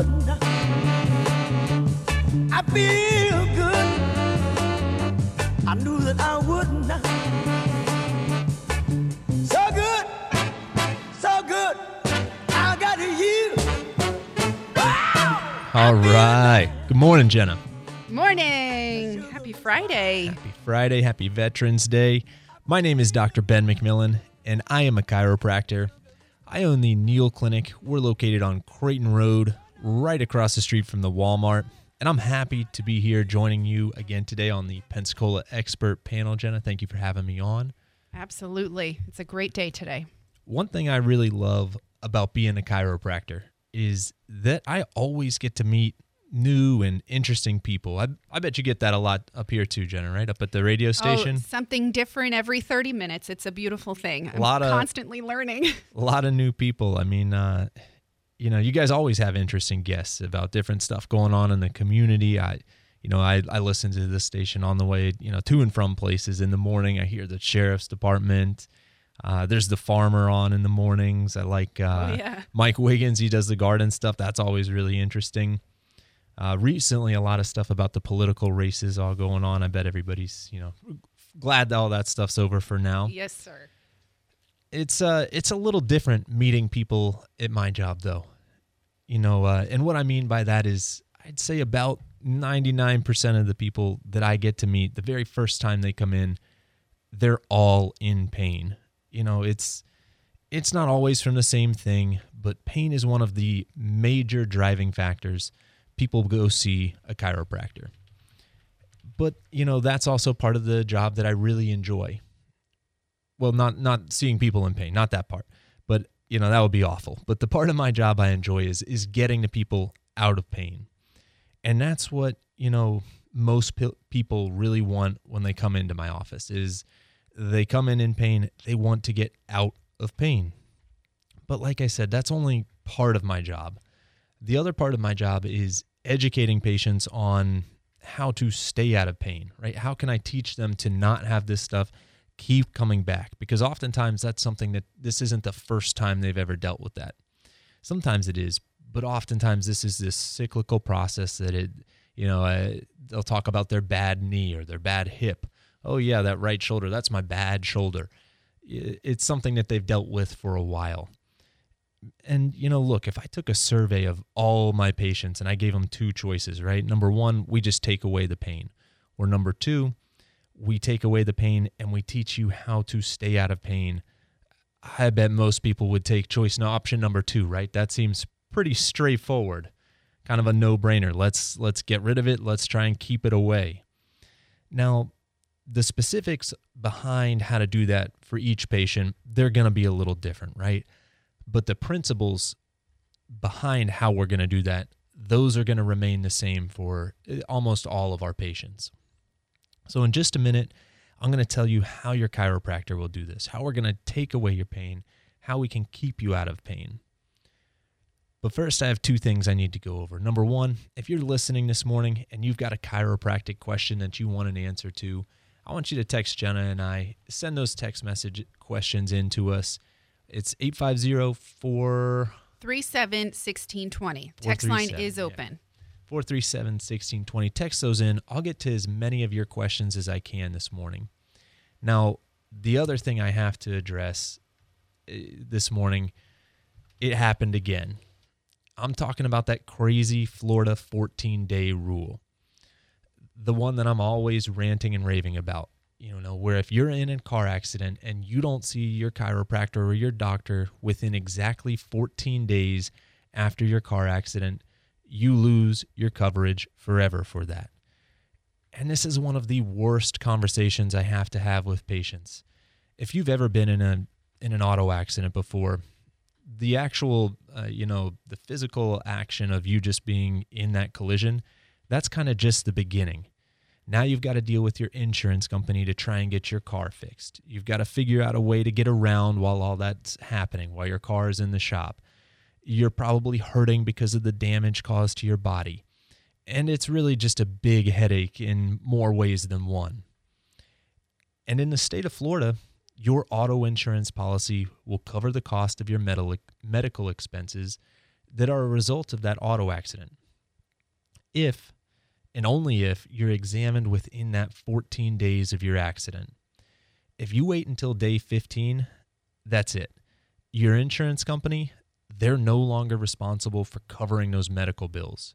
wouldn't. I feel good. I knew that I wouldn't. So good, so good. I got you. Wow. All right. Good morning, Jenna. Morning. Happy Friday. Happy Friday. Happy Veterans Day. My name is Dr. Ben McMillan, and I am a chiropractor. I own the Neal Clinic. We're located on Creighton Road, right across the street from the Walmart. And I'm happy to be here joining you again today on the Pensacola Expert Panel. Jenna, thank you for having me on. Absolutely. It's a great day today. One thing I really love about being a chiropractor is that I always get to meet new and interesting people. I, I bet you get that a lot up here too, Jenna, right? Up at the radio station. Oh, something different every 30 minutes. It's a beautiful thing. I'm Lot of- constantly learning. a lot of new people. I mean, uh, you know, you guys always have interesting guests about different stuff going on in the community. I, you know, I, I listen to this station on the way, you know, to and from places in the morning. I hear the sheriff's department. Uh, there's the farmer on in the mornings. I like uh, Oh, yeah. Mike Wiggins. He does the garden stuff. That's always really interesting. Uh, recently, a lot of stuff about the political races all going on. I bet everybody's, you know, glad that all that stuff's over for now yes, sir. it's uh it's a little different meeting people at my job though you know uh, and what i mean by that is i'd say about 99% of the people that i get to meet the very first time they come in they're all in pain. You know it's it's not always from the same thing but pain is one of the major driving factors people go see a chiropractor. But you know that's also part of the job that i really enjoy. Well not not seeing people in pain not that part you know that would be awful. But the part of my job i enjoy is is getting the people out of pain. And that's what you know most pe- people really want when they come into my office is they come in in pain they want to get out of pain. But like i said that's only part of my job. The other part of my job is educating patients on how to stay out of pain right? How can i teach them to not have this stuff keep coming back because oftentimes that's something that this isn't the first time they've ever dealt with that. Sometimes it is, but oftentimes this is this cyclical process that it, you know, uh, they'll talk about their bad knee or their bad hip. Oh yeah, that right shoulder, that's my bad shoulder. It's something that they've dealt with for a while. And you know, look, if I took a survey of all my patients and I gave them two choices, right? Number 1, we just take away the pain. Or number 2, we take away the pain and we teach you how to stay out of pain. I bet most people would take choice no option number 2, right? That seems pretty straightforward. Kind of a no-brainer. Let's let's get rid of it. Let's try and keep it away. Now, the specifics behind how to do that for each patient, they're going to be a little different, right? But the principles behind how we're going to do that, those are going to remain the same for uh, almost all of our patients. So, in just a minute, I'm going to tell you how your chiropractor will do this, how we're going to take away your pain, how we can keep you out of pain. But first, I have two things I need to go over. Number one, if you're listening this morning and you've got a chiropractic question that you want an answer to, I want you to text Jenna and I. Send those text message questions in to us. It's 850 4 37 1620. Text line 437, is yeah. Open. 437 1620. Text those in. I'll get to as many of your questions as I can this morning. Now, the other thing I have to address uh, this morning, it happened again. I'm talking about that crazy Florida 14 day rule. The one that I'm always ranting and raving about. You know, where if you're in a car accident and you don't see your chiropractor or your doctor within exactly 14 days after your car accident, you lose your coverage forever for that. And this is one of the worst conversations I have to have with patients. If you've ever been in a in an auto accident before, the actual uh, you know the physical action of you just being in that collision, that's kind of just the beginning. Now you've got to deal with your insurance company to try and get your car fixed. You've got to figure out a way to get around while all that's happening, while your car is in the shop. You're probably hurting because of the damage caused to your body. And it's really just a big headache in more ways than one. And in the state of Florida, your auto insurance policy will cover the cost of your medical expenses that are a result of that auto accident. If and only if you're examined within that 14 days of your accident. If you wait until day 15, that's it. Your insurance company, they're no longer responsible for covering those medical bills.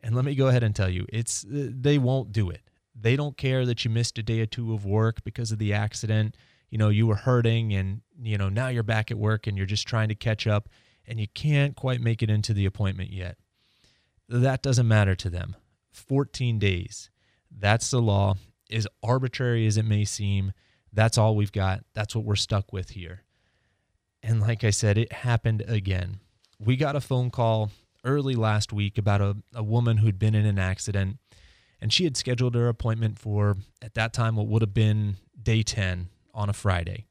And let me go ahead and tell you, it's uh, they won't do it. They don't care that you missed a day or two of work because of the accident. You know, you were hurting and, you know, now you're back at work and you're just trying to catch up and you can't quite make it into the appointment yet. That doesn't matter to them. 14 days. That's the law. As arbitrary as it may seem, that's all we've got. That's what we're stuck with here. And like I said, it happened again. We got a phone call early last week about a, a woman who'd been in an accident and she had scheduled her appointment for, at that time, what would have been day 10 on a Friday.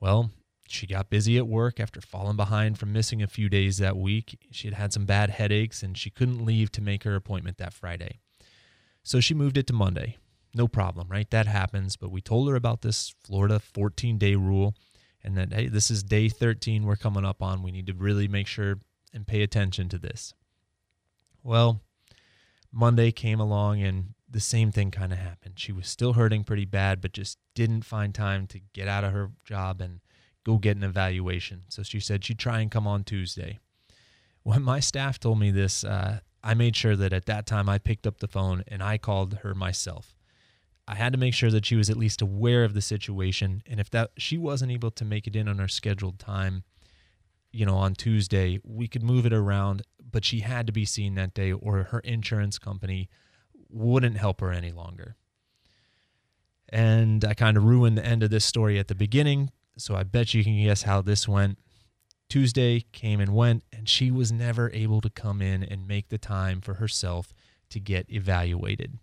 Well, she got busy at work after falling behind from missing a few days that week. She had had some bad headaches and she couldn't leave to make her appointment that Friday. So she moved it to Monday. No problem, right? That happens. But we told her about this Florida 14 day rule and that, hey, this is day 13 we're coming up on. We need to really make sure and pay attention to this. Well, Monday came along and the same thing kind of happened. She was still hurting pretty bad, but just didn't find time to get out of her job and go get an evaluation. So she said she'd try and come on Tuesday. When my staff told me this, uh, I made sure that at that time I picked up the phone and I called her myself. I had to make sure that she was at least aware of the situation, and if that she wasn't able to make it in on her scheduled time, you know, on Tuesday, we could move it around, but she had to be seen that day, or her insurance company wouldn't help her any longer. And I kind of ruined the end of this story at the beginning so I bet you can guess how this went. Tuesday came and went, and she was never able to come in and make the time for herself to get evaluated.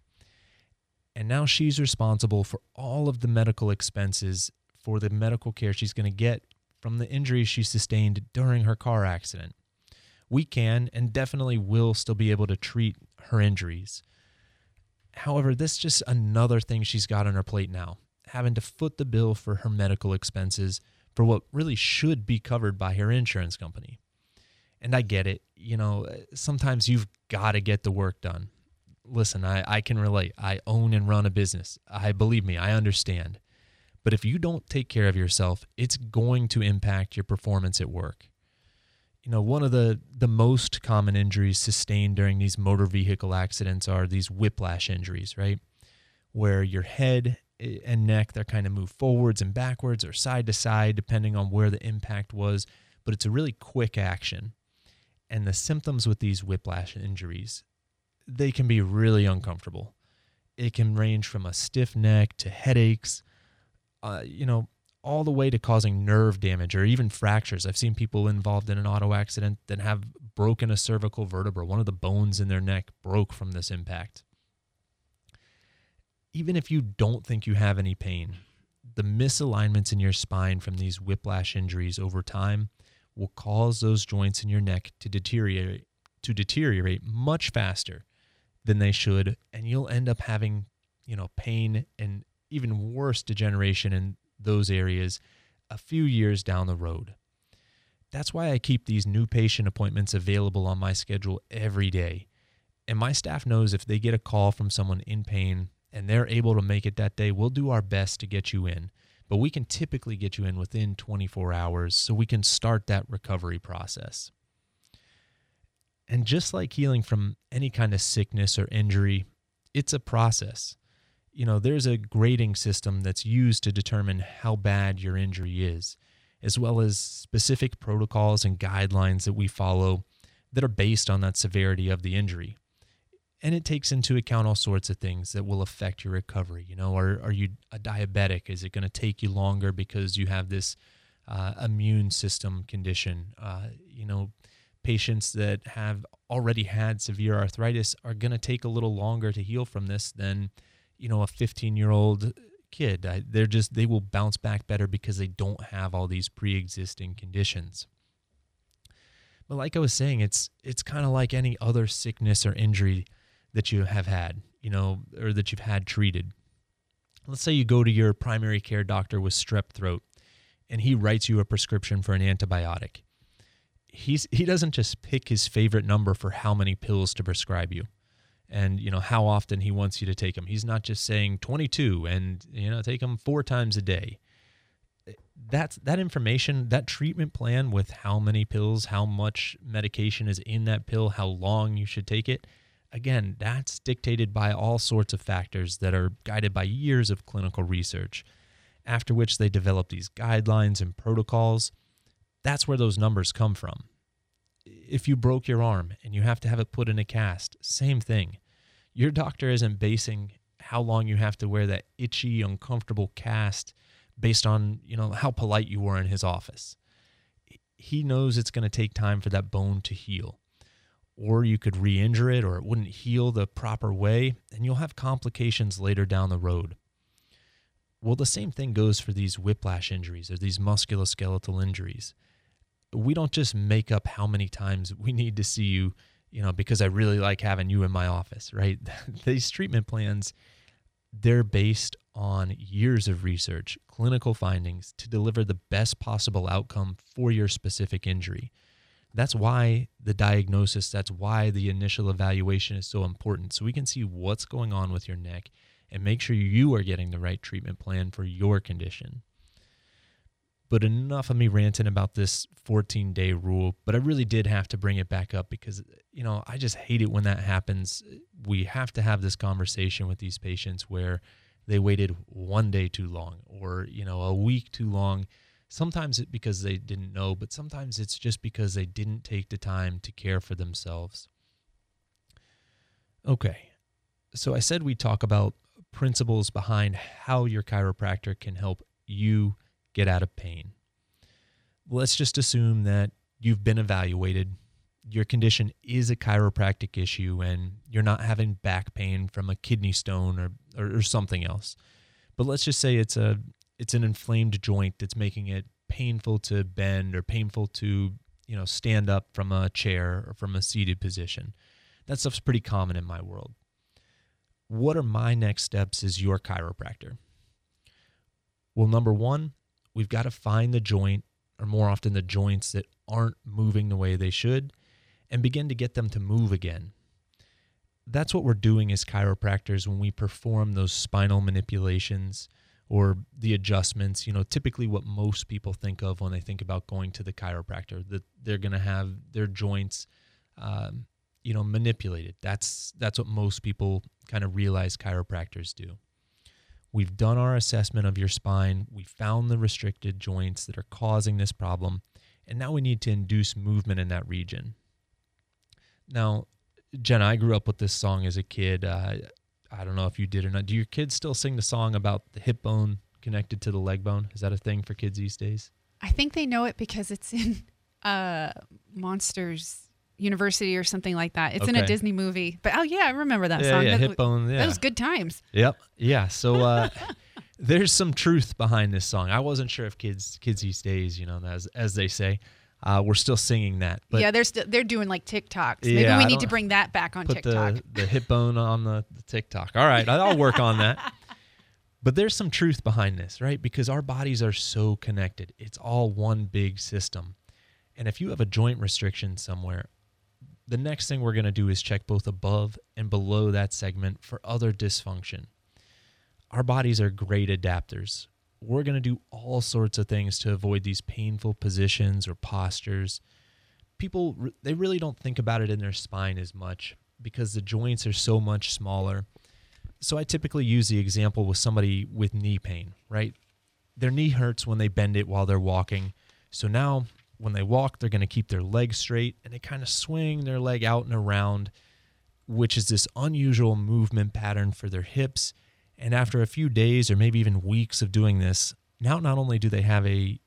And now she's responsible for all of the medical expenses for the medical care she's going to get from the injuries she sustained during her car accident. We can and definitely will still be able to treat her injuries. However, this is just another thing she's got on her plate now having to foot the bill for her medical expenses for what really should be covered by her insurance company. And I get it. You know, sometimes you've got to get the work done. Listen, I, I can relate. I own and run a business. I believe me, I understand. But if you don't take care of yourself, it's going to impact your performance at work. You know, one of the, the most common injuries sustained during these motor vehicle accidents are these whiplash injuries, right? Where your head eh, and neck they're kind of move forwards and backwards or side to side depending on where the impact was but it's a really quick action and the symptoms with these whiplash injuries they can be really uncomfortable. It can range from a stiff neck to headaches uh, you know all the way to causing nerve damage or even fractures. I've seen people involved in an auto accident that have broken a cervical vertebra. One of the bones in their neck broke from this impact. Even if you don't think you have any pain, the misalignments in your spine from these whiplash injuries over time will cause those joints in your neck to deteriorate to deteriorate much faster than they should and you'll end up having, you know, pain and even worse degeneration in those areas a few years down the road. That's why I keep these new patient appointments available on my schedule every day. And my staff knows if they get a call from someone in pain and they're able to make it that day, we'll do our best to get you in. But we can typically get you in within 24 hours so we can start that recovery process. And just like healing from any kind of sickness or injury, it's a process. You know, there's a grading system that's used to determine how bad your injury is, as well as specific protocols and guidelines that we follow that are based on that severity of the injury and it takes into account all sorts of things that will affect your recovery. You know, are are you a diabetic? Is it going to take you longer because you have this uh, immune system condition? Uh, you know, patients that have already had severe arthritis are going to take a little longer to heal from this than you know a 15 year old kid. I, they're just they will bounce back better because they don't have all these pre-existing conditions. But like I was saying, it's it's kind of like any other sickness or injury that you have had, you know, or that you've had treated. Let's say you go to your primary care doctor with strep throat and he writes you a prescription for an antibiotic. He's he doesn't just pick his favorite number for how many pills to prescribe you and you know how often he wants you to take them he's not just saying 22 and you know take them four times a day. That's that information that treatment plan with how many pills how much medication is in that pill how long you should take it again that's dictated by all sorts of factors that are guided by years of clinical research after which they develop these guidelines and protocols that's where those numbers come from. If you broke your arm and you have to have it put in a cast, same thing. Your doctor isn't basing how long you have to wear that itchy, uncomfortable cast based on, you know, how polite you were in his office. He knows it's going to take time for that bone to heal. Or you could re injure it, or it wouldn't heal the proper way, and you'll have complications later down the road. Well, the same thing goes for these whiplash injuries or these musculoskeletal injuries we don't just make up how many times we need to see you, you know, because I really like having you in my office, right? These treatment plans, they're based on years of research, clinical findings to deliver the best possible outcome for your specific injury. That's why the diagnosis, that's why the initial evaluation is so important. So we can see what's going on with your neck and make sure you are getting the right treatment plan for your condition. But enough of me ranting about this 14 day rule. But I really did have to bring it back up because, you know, I just hate it when that happens. We have to have this conversation with these patients where they waited one day too long or, you know, a week too long. Sometimes it's because they didn't know, but sometimes it's just because they didn't take the time to care for themselves. Okay. So I said we talk about principles behind how your chiropractor can help you get out of pain. Let's just assume that you've been evaluated, your condition is a chiropractic issue, and you're not having back pain from a kidney stone or, or, or something else. But let's just say it's a it's an inflamed joint that's making it painful to bend or painful to you know stand up from a chair or from a seated position. That stuff's pretty common in my world. What are my next steps as your chiropractor? Well, number one, we've got to find the joint, or more often the joints that aren't moving the way they should, and begin to get them to move again. That's what we're doing as chiropractors when we perform those spinal manipulations or the adjustments. You know, typically what most people think of when they think about going to the chiropractor, that they're going to have their joints, um, you know, manipulated. That's that's what most people kind of realize chiropractors do. We've done our assessment of your spine. We found the restricted joints that are causing this problem. And now we need to induce movement in that region. Now, Jen, I grew up with this song as a kid. Uh, I don't know if you did or not. Do your kids still sing the song about the hip bone connected to the leg bone? Is that a thing for kids these days? I think they know it because it's in uh, Monsters University or something like that. It's in a Disney movie. But oh yeah, I remember that yeah, song. yeah, that, hip bone. Yeah. that was good times. Yep. Yeah. So uh, there's some truth behind this song. I wasn't sure if kids kids these days, you know, as as they say, uh, we're still singing that. But yeah, they're st- they're doing like TikToks. Maybe Yeah, we need to bring that back on put TikTok. the the hip bone on the, the TikTok. All right, I'll work on that. But there's some truth behind this, right? Because our bodies are so connected. It's all one big system. And if you have a joint restriction somewhere, the next thing we're going to do is check both above and below that segment for other dysfunction. Our bodies are great adapters. We're going to do all sorts of things to avoid these painful positions or postures. People they really don't think about it in their spine as much because the joints are so much smaller. So I typically use the example with somebody with knee pain, right? Their knee hurts when they bend it while they're walking. So now when they walk, they're going to keep their leg straight and they kind of swing their leg out and around, which is this unusual movement pattern for their hips. And after a few days or maybe even weeks of doing this, now not only do they have a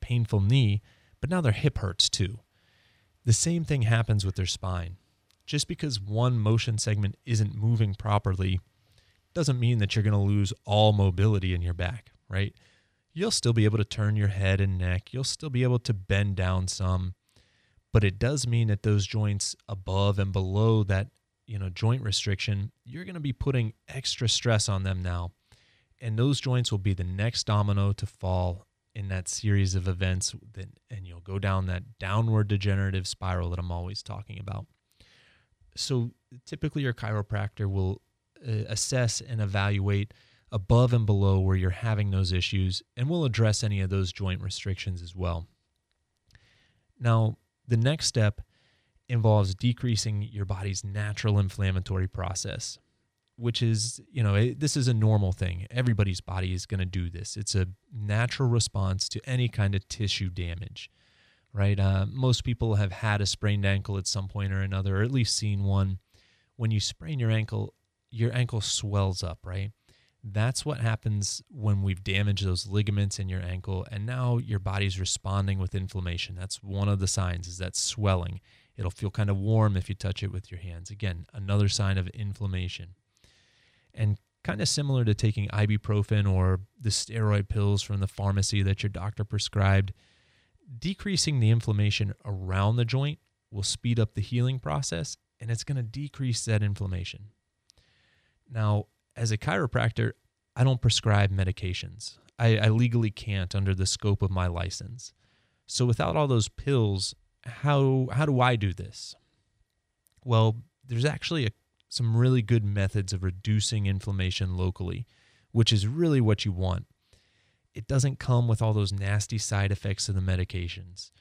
painful knee, but now their hip hurts too. The same thing happens with their spine. Just because one motion segment isn't moving properly doesn't mean that you're going to lose all mobility in your back, right? You'll still be able to turn your head and neck. You'll still be able to bend down some, but it does mean that those joints above and below that, you know, joint restriction, you're going to be putting extra stress on them now. And those joints will be the next domino to fall in that series of events that, and you'll go down that downward degenerative spiral that I'm always talking about. So typically your chiropractor will uh, assess and evaluate above and below where you're having those issues and we'll address any of those joint restrictions as well. Now, the next step involves decreasing your body's natural inflammatory process which is, you know, it, this is a normal thing. Everybody's body is going to do this. It's a natural response to any kind of tissue damage, right? Uh, most people have had a sprained ankle at some point or another, or at least seen one. When you sprain your ankle, your ankle swells up, right? That's what happens when we've damaged those ligaments in your ankle, and now your body's responding with inflammation. That's one of the signs is that swelling. It'll feel kind of warm if you touch it with your hands. Again, another sign of inflammation. And kind of similar to taking ibuprofen or the steroid pills from the pharmacy that your doctor prescribed, decreasing the inflammation around the joint will speed up the healing process and it's going to decrease that inflammation. Now, as a chiropractor, I don't prescribe medications. I, I, legally can't under the scope of my license. So without all those pills, how how do I do this? Well, there's actually a some really good methods of reducing inflammation locally, which is really what you want. It doesn't come with all those nasty side effects of the medications.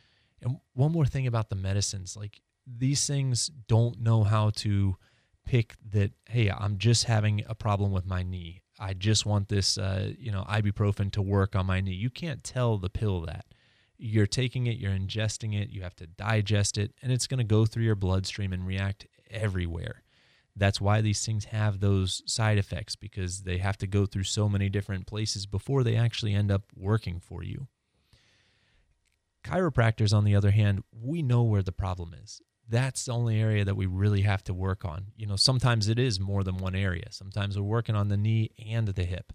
And one more thing about the medicines like these things don't know how to pick that, hey, I'm just having a problem with my knee. I just want this, uh, you know, ibuprofen to work on my knee. You can't tell the pill that. You're taking it, you're ingesting it, you have to digest it, and it's going to go through your bloodstream and react everywhere. That's why these things have those side effects because they have to go through so many different places before they actually end up working for you. Chiropractors, on the other hand, we know where the problem is. That's the only area that we really have to work on. You know, sometimes it is more than one area. Sometimes we're working on the knee and the hip,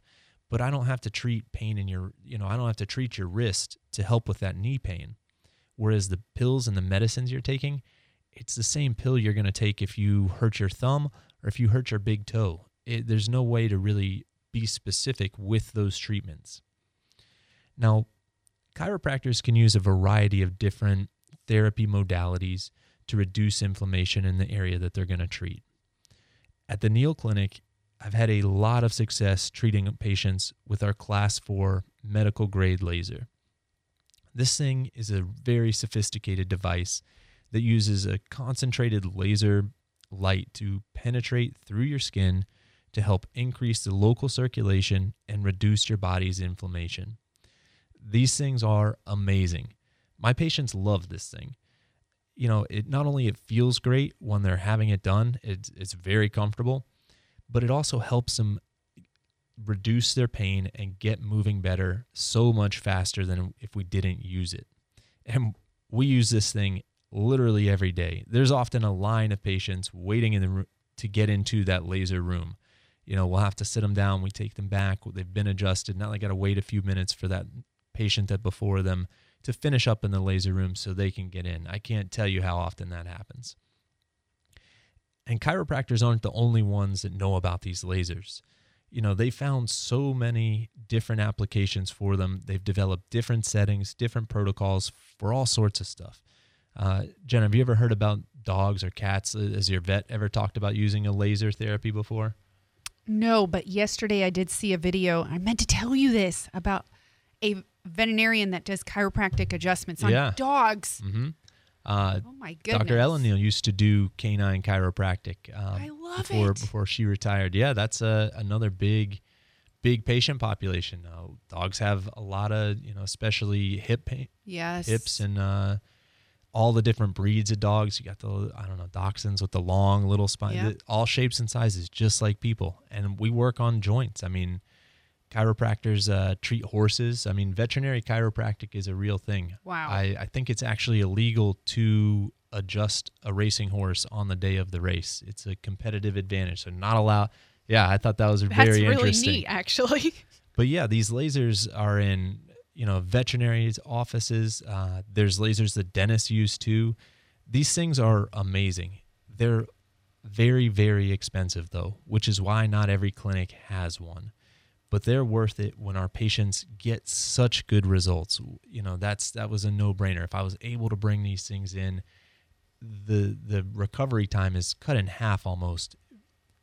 but I don't have to treat pain in your, you know, I don't have to treat your wrist to help with that knee pain. Whereas the pills and the medicines you're taking, it's the same pill you're going to take if you hurt your thumb or if you hurt your big toe. It, there's no way to really be specific with those treatments. Now, chiropractors can use a variety of different therapy modalities to reduce inflammation in the area that they're going to treat. At the Neal Clinic, I've had a lot of success treating patients with our class 4 medical grade laser. This thing is a very sophisticated device that uses a concentrated laser light to penetrate through your skin to help increase the local circulation and reduce your body's inflammation. These things are amazing. My patients love this thing. You know, it not only it feels great when they're having it done, it's it's very comfortable, but it also helps them reduce their pain and get moving better so much faster than if we didn't use it. And we use this thing literally every day. There's often a line of patients waiting in the room to get into that laser room. You know, we'll have to sit them down. We take them back. They've been adjusted. Now they got to wait a few minutes for that patient that before them to finish up in the laser room so they can get in. I can't tell you how often that happens. And chiropractors aren't the only ones that know about these lasers. You know, they found so many different applications for them. They've developed different settings, different protocols for all sorts of stuff. Uh, Jen, have you ever heard about dogs or cats? Uh, has your vet ever talked about using a laser therapy before? No, but yesterday I did see a video. I meant to tell you this about a veterinarian that does chiropractic adjustments on Yeah. dogs. Mm-hmm. Uh, Oh my goodness. Dr. Ellen Neal used to do canine chiropractic. Um, I love before, it. Before she retired, yeah, that's a, another big, big patient population. Uh, dogs have a lot of, you know, especially hip pain, Yes. hips and uh, all the different breeds of dogs. You got the I don't know dachshunds with the long little spine, Yeah. all shapes and sizes, just like people. And we work on joints. I mean, chiropractors uh, treat horses. I mean, veterinary chiropractic is a real thing. Wow. I, I think it's actually illegal to adjust a racing horse on the day of the race. It's a competitive advantage, so not allowed. Yeah, I thought that was That's very really interesting. neat, actually. But yeah, these lasers are in you know veterinary offices. Uh, there's lasers that dentists use too. These things are amazing. They're very very expensive though, which is why not every clinic has one. But they're worth it when our patients get such good results. You know, that's that was a no-brainer. If I was able to bring these things in, the the recovery time is cut in half almost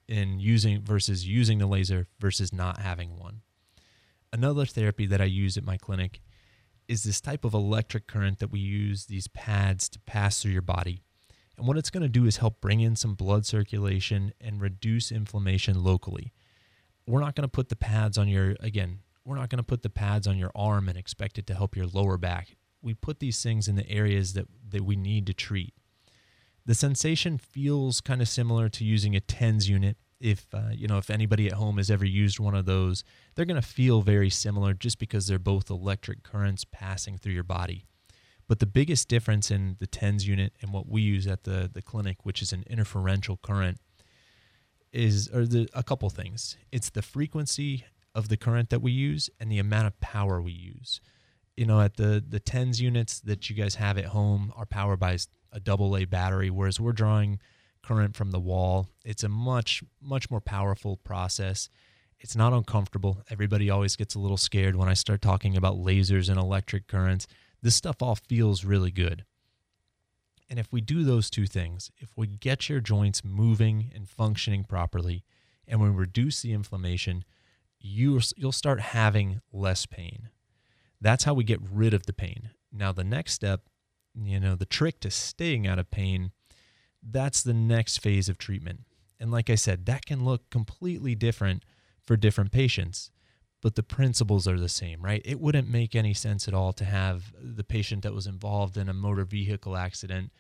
in using versus using the laser versus not having one. Another therapy that I use at my clinic is this type of electric current that we use these pads to pass through your body. And what it's going to do is help bring in some blood circulation and reduce inflammation locally. We're not going to put the pads on your, again, we're not going to put the pads on your arm and expect it to help your lower back. We put these things in the areas that, that we need to treat. The sensation feels kind of similar to using a TENS unit. If uh, you know, if anybody at home has ever used one of those, they're going to feel very similar just because they're both electric currents passing through your body. But the biggest difference in the TENS unit and what we use at the, the clinic, which is an interferential current, is or the a couple things. It's the frequency of the current that we use and the amount of power we use. You know, at the the TENS units that you guys have at home are powered by a double A battery, whereas we're drawing current from the wall. It's a much much more powerful process. It's not uncomfortable. Everybody always gets a little scared when I start talking about lasers and electric currents this stuff all feels really good. And if we do those two things, if we get your joints moving and functioning properly, and we reduce the inflammation, you, you'll start having less pain. That's how we get rid of the pain. Now, the next step, you know, the trick to staying out of pain, that's the next phase of treatment. And like I said, that can look completely different for different patients but the principles are the same, right? It wouldn't make any sense at all to have the patient that was involved in a motor vehicle accident,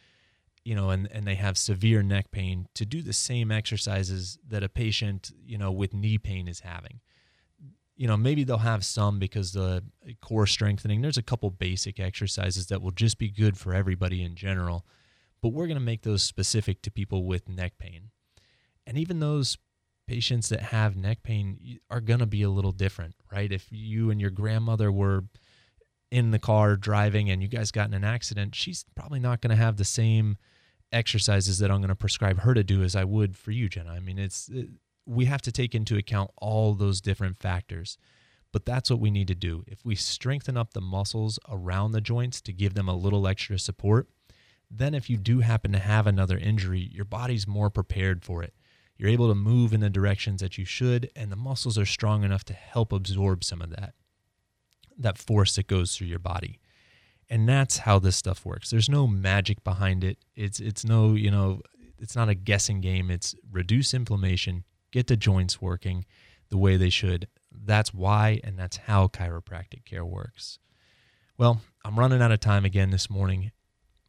you know, and, and they have severe neck pain to do the same exercises that a patient, you know, with knee pain is having. You know, maybe they'll have some because the core strengthening, there's a couple basic exercises that will just be good for everybody in general, but we're going to make those specific to people with neck pain. And even those patients that have neck pain are going to be a little different, right? If you and your grandmother were in the car driving and you guys got in an accident, she's probably not going to have the same exercises that I'm going to prescribe her to do as I would for you, Jenna. I mean, it's it, we have to take into account all those different factors. But that's what we need to do. If we strengthen up the muscles around the joints to give them a little extra support, then if you do happen to have another injury, your body's more prepared for it you're able to move in the directions that you should, and the muscles are strong enough to help absorb some of that that force that goes through your body. And that's how this stuff works. There's no magic behind it. It's it's no, you know, it's not a guessing game. It's reduce inflammation, get the joints working the way they should. That's why and that's how chiropractic care works. Well, I'm running out of time again this morning.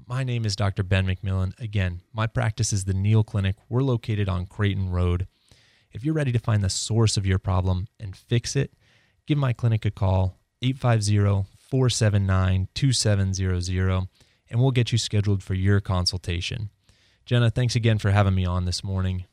My name is Dr. Ben McMillan. Again, my practice is the Neal Clinic. We're located on Creighton Road. If you're ready to find the source of your problem and fix it, give my clinic a call, 850 479 2700, and we'll get you scheduled for your consultation. Jenna, thanks again for having me on this morning.